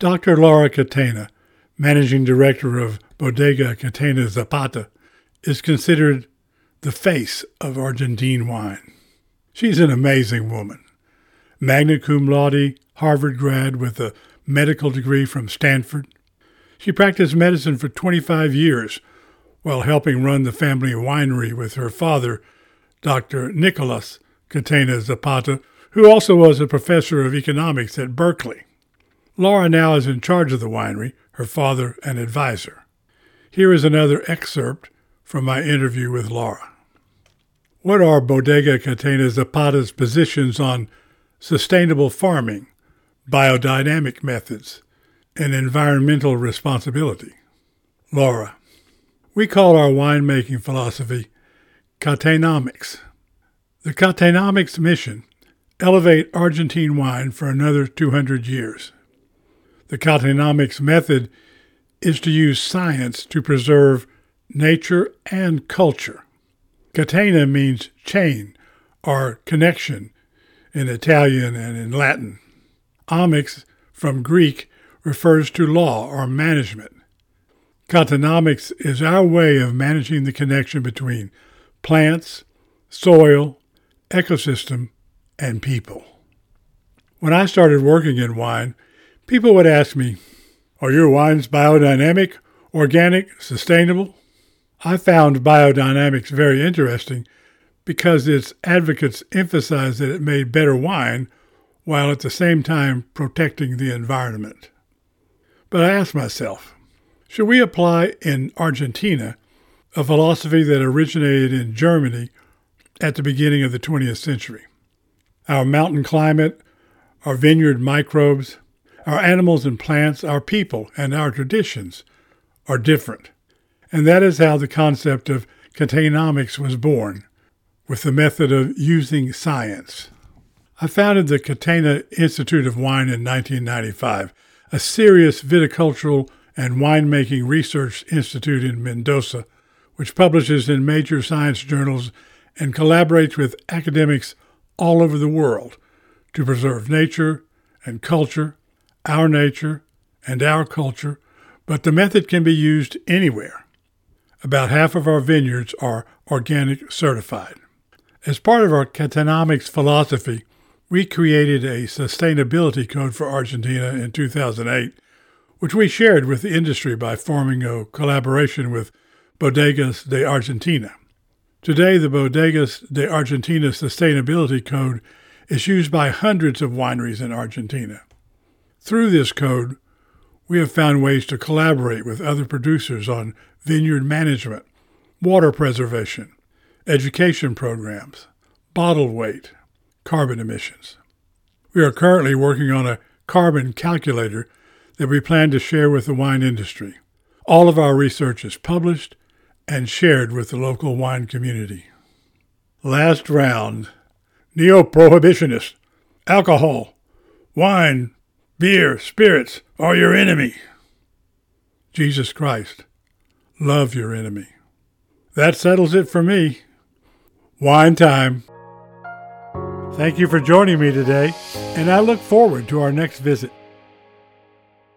Dr. Laura Catena, managing director of Bodega Catena Zapata, is considered the face of Argentine wine. She's an amazing woman. Magna cum laude, Harvard grad with a medical degree from Stanford. She practiced medicine for 25 years while helping run the family winery with her father, Dr. Nicolas Catena Zapata, who also was a professor of economics at Berkeley. Laura now is in charge of the winery, her father an advisor. Here is another excerpt from my interview with Laura. What are Bodega Catena Zapata's positions on sustainable farming, biodynamic methods, and environmental responsibility? Laura, we call our winemaking philosophy Catenamics. The Catenamics mission elevate Argentine wine for another 200 years. The Catenamics method is to use science to preserve nature and culture. Catena means chain or connection in Italian and in Latin. Amics from Greek refers to law or management. Catenamics is our way of managing the connection between plants, soil, ecosystem, and people. When I started working in wine, People would ask me, Are your wines biodynamic, organic, sustainable? I found biodynamics very interesting because its advocates emphasized that it made better wine while at the same time protecting the environment. But I asked myself, should we apply in Argentina a philosophy that originated in Germany at the beginning of the 20th century? Our mountain climate, our vineyard microbes, our animals and plants, our people, and our traditions are different. And that is how the concept of Catenamics was born, with the method of using science. I founded the Catena Institute of Wine in 1995, a serious viticultural and winemaking research institute in Mendoza, which publishes in major science journals and collaborates with academics all over the world to preserve nature and culture our nature, and our culture, but the method can be used anywhere. About half of our vineyards are organic certified. As part of our Catenamics philosophy, we created a sustainability code for Argentina in 2008, which we shared with the industry by forming a collaboration with Bodegas de Argentina. Today, the Bodegas de Argentina Sustainability Code is used by hundreds of wineries in Argentina. Through this code, we have found ways to collaborate with other producers on vineyard management, water preservation, education programs, bottle weight, carbon emissions. We are currently working on a carbon calculator that we plan to share with the wine industry. All of our research is published and shared with the local wine community. Last round Neo Prohibitionist, alcohol, wine, beer, spirits are your enemy. Jesus Christ, love your enemy. That settles it for me. Wine time. Thank you for joining me today, and I look forward to our next visit.